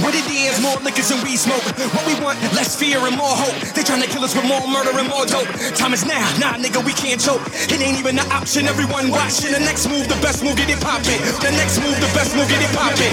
what it is, more liquors and we smoke. What we want, less fear and more hope. They trying to kill us with more murder and more dope. Time is now, nah, nigga, we can't choke. It ain't even an option, everyone watching. The next move, the best move, get it poppin'. The next move, the best move, get it poppin'.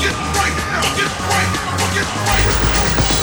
Get right now, get right now, get right now, get right now.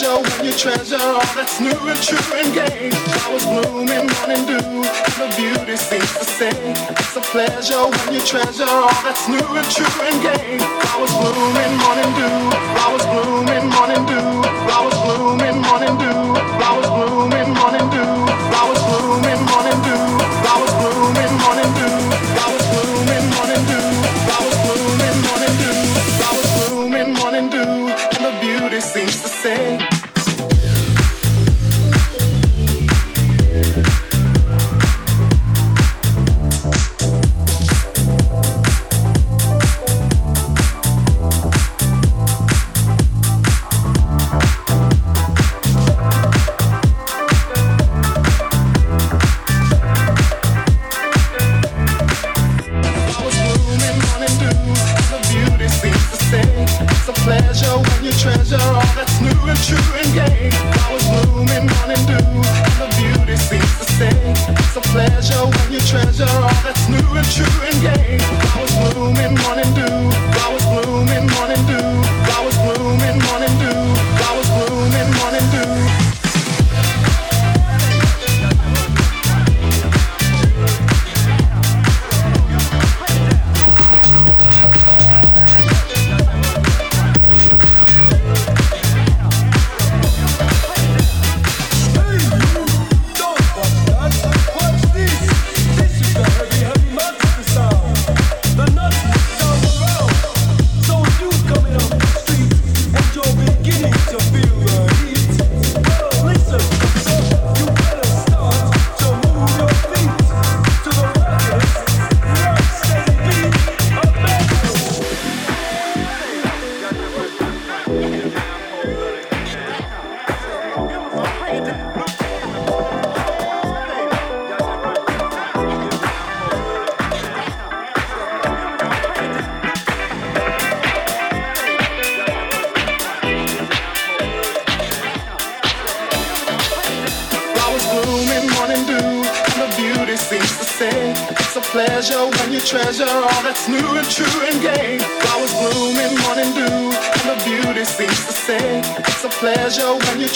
A pleasure when you treasure all that's new and true and gay. Flowers bloom in morning dew, and the beauty seems to say it's a pleasure when you treasure all that's new and true and gay. Flowers bloom in morning dew, flowers bloom in morning dew, flowers bloom in morning dew, flowers bloom in morning dew, flowers bloom in morning dew,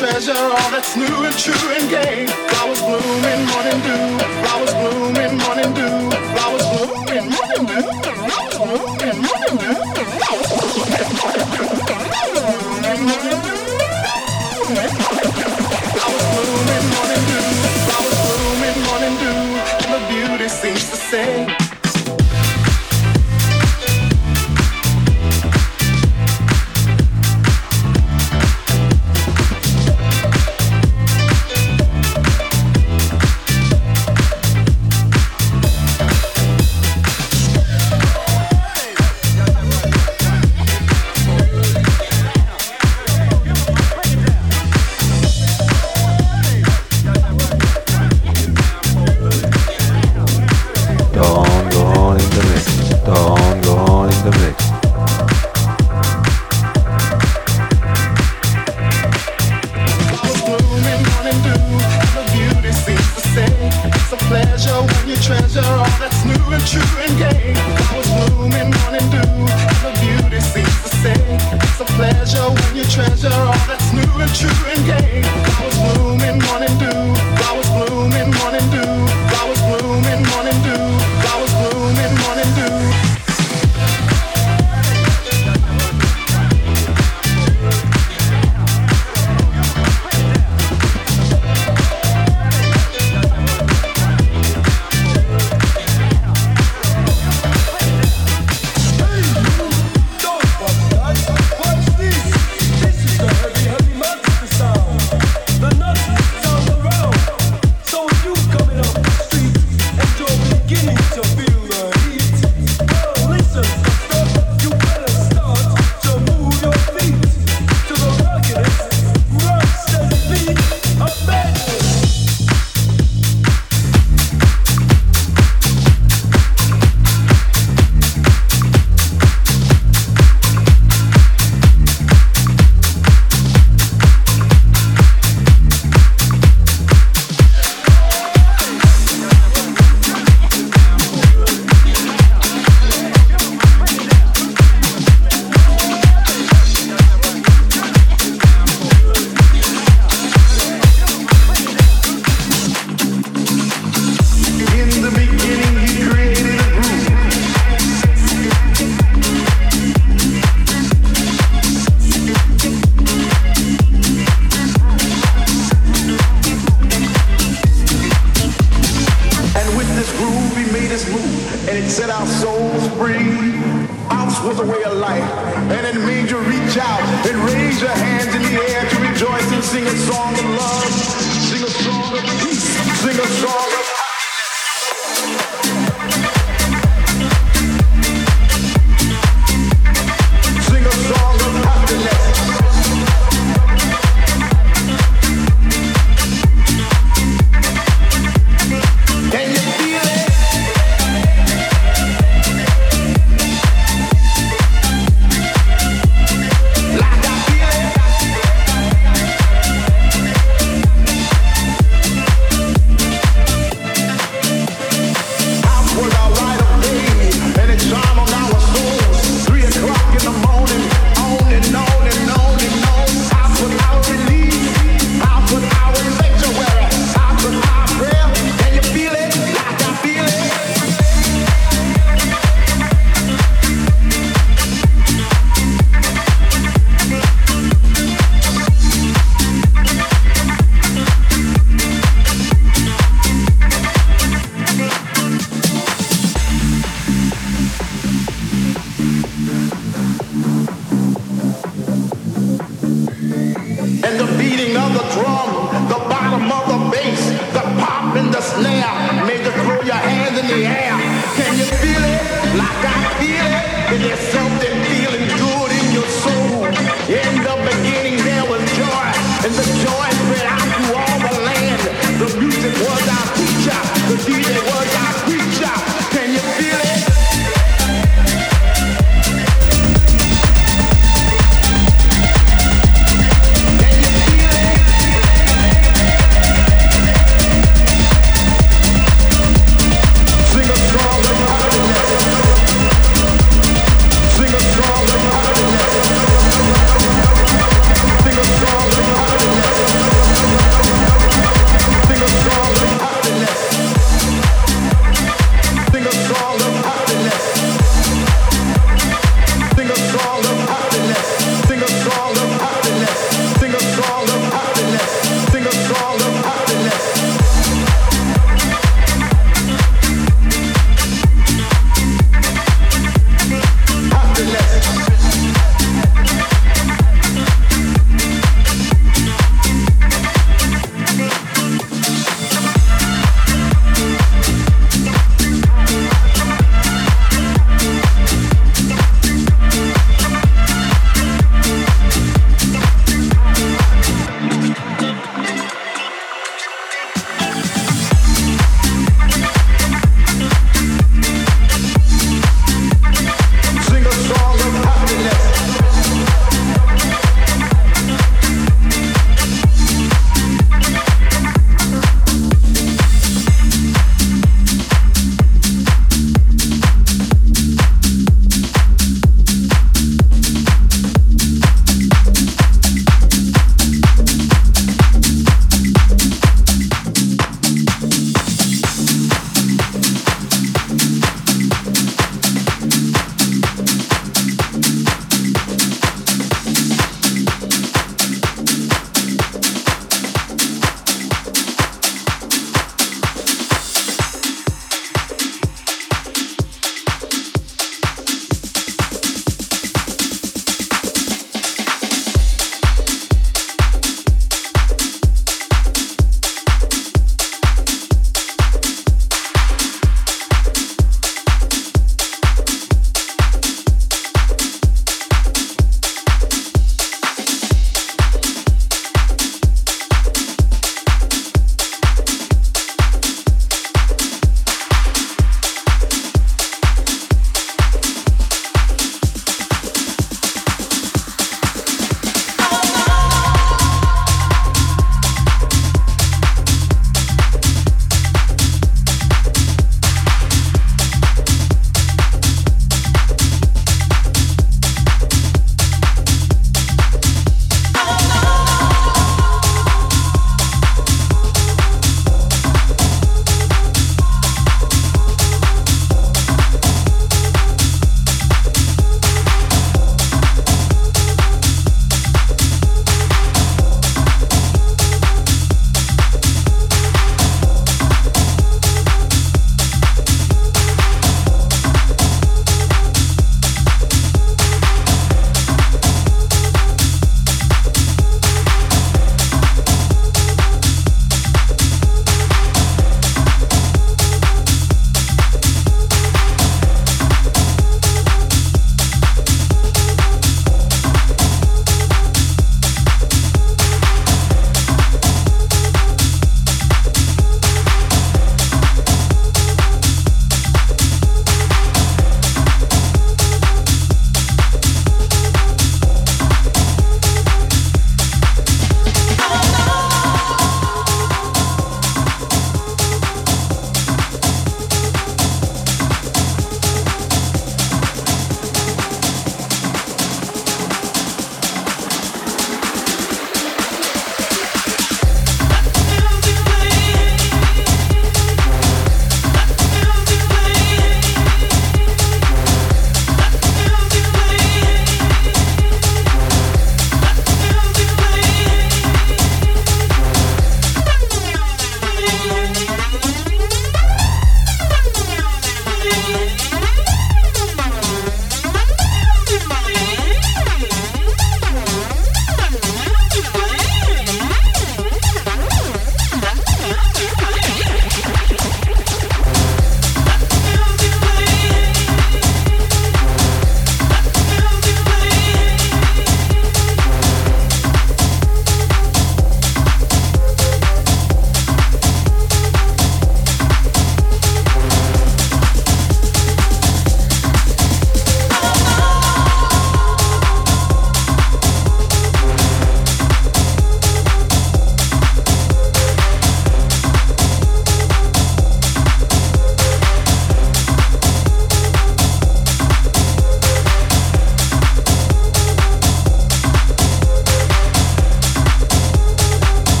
treasure, all that's new and true and gay. Flowers blooming, morning dew. Flowers blooming, morning dew. Flowers blooming, morning dew. Flowers blooming, morning dew. Flowers blooming, morning dew. Flowers blooming, morning dew. Flowers blooming, morning dew. And the beauty seems to say.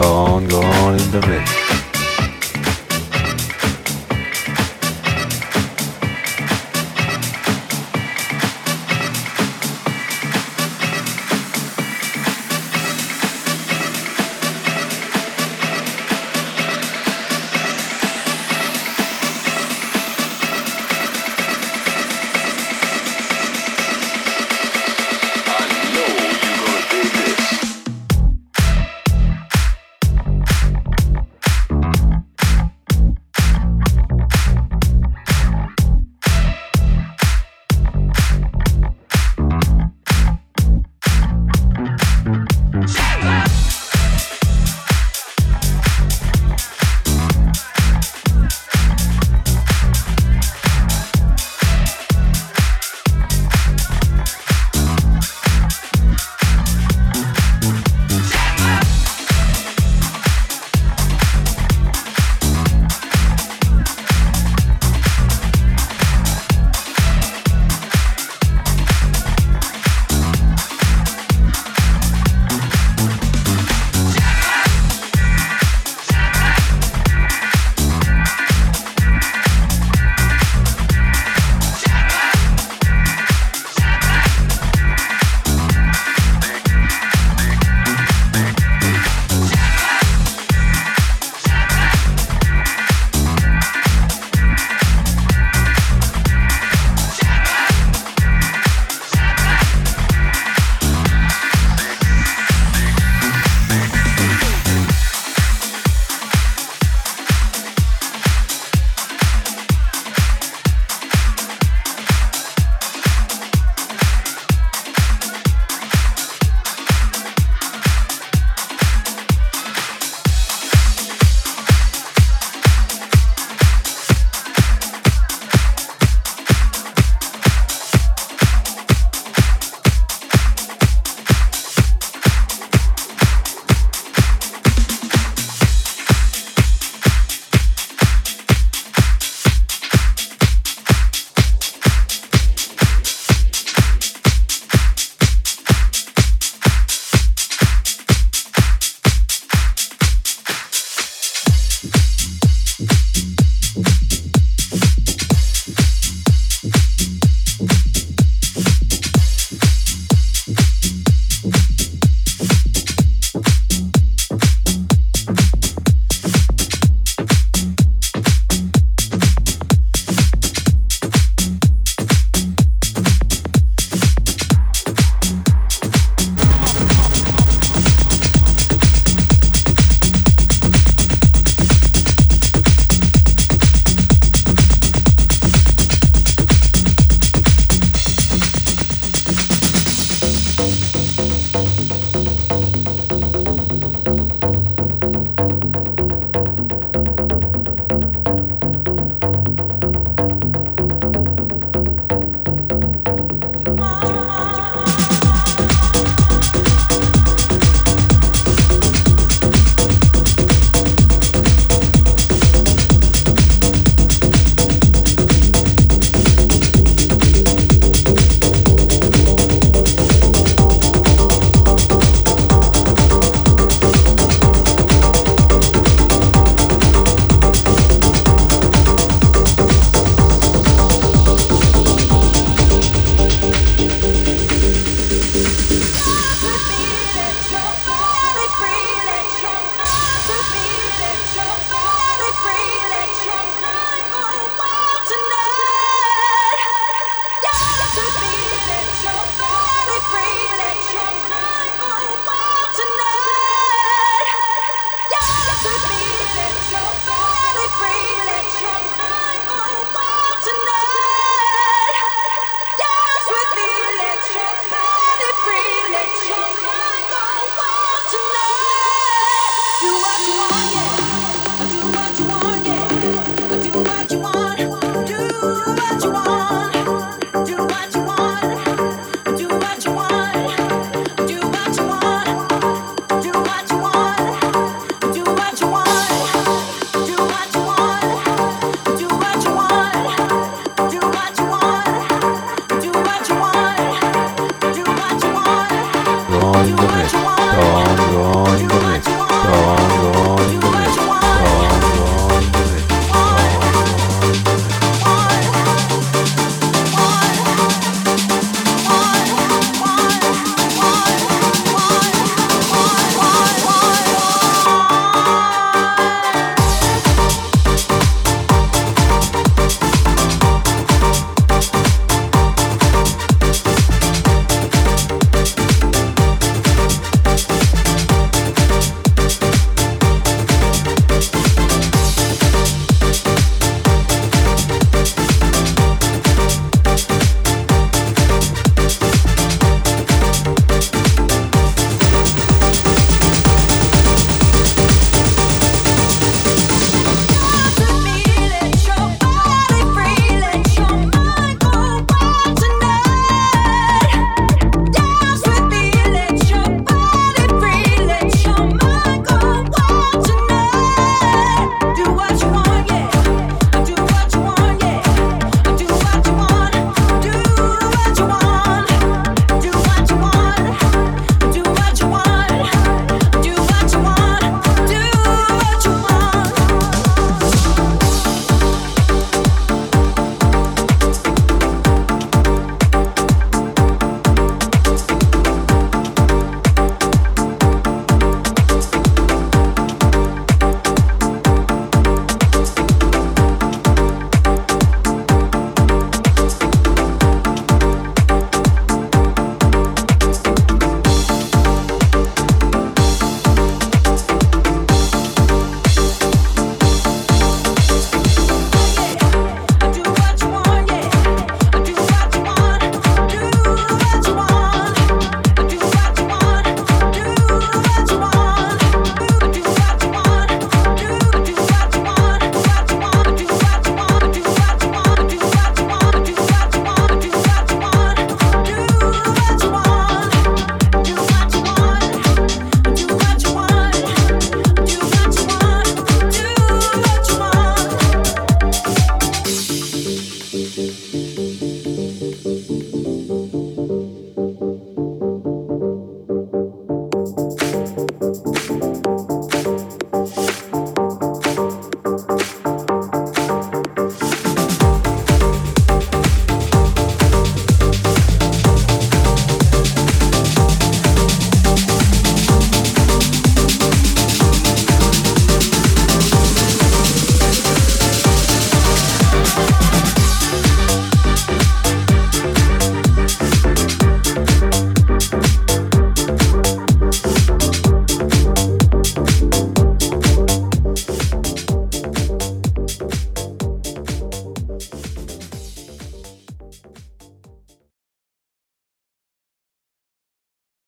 Gone, gone in the mix.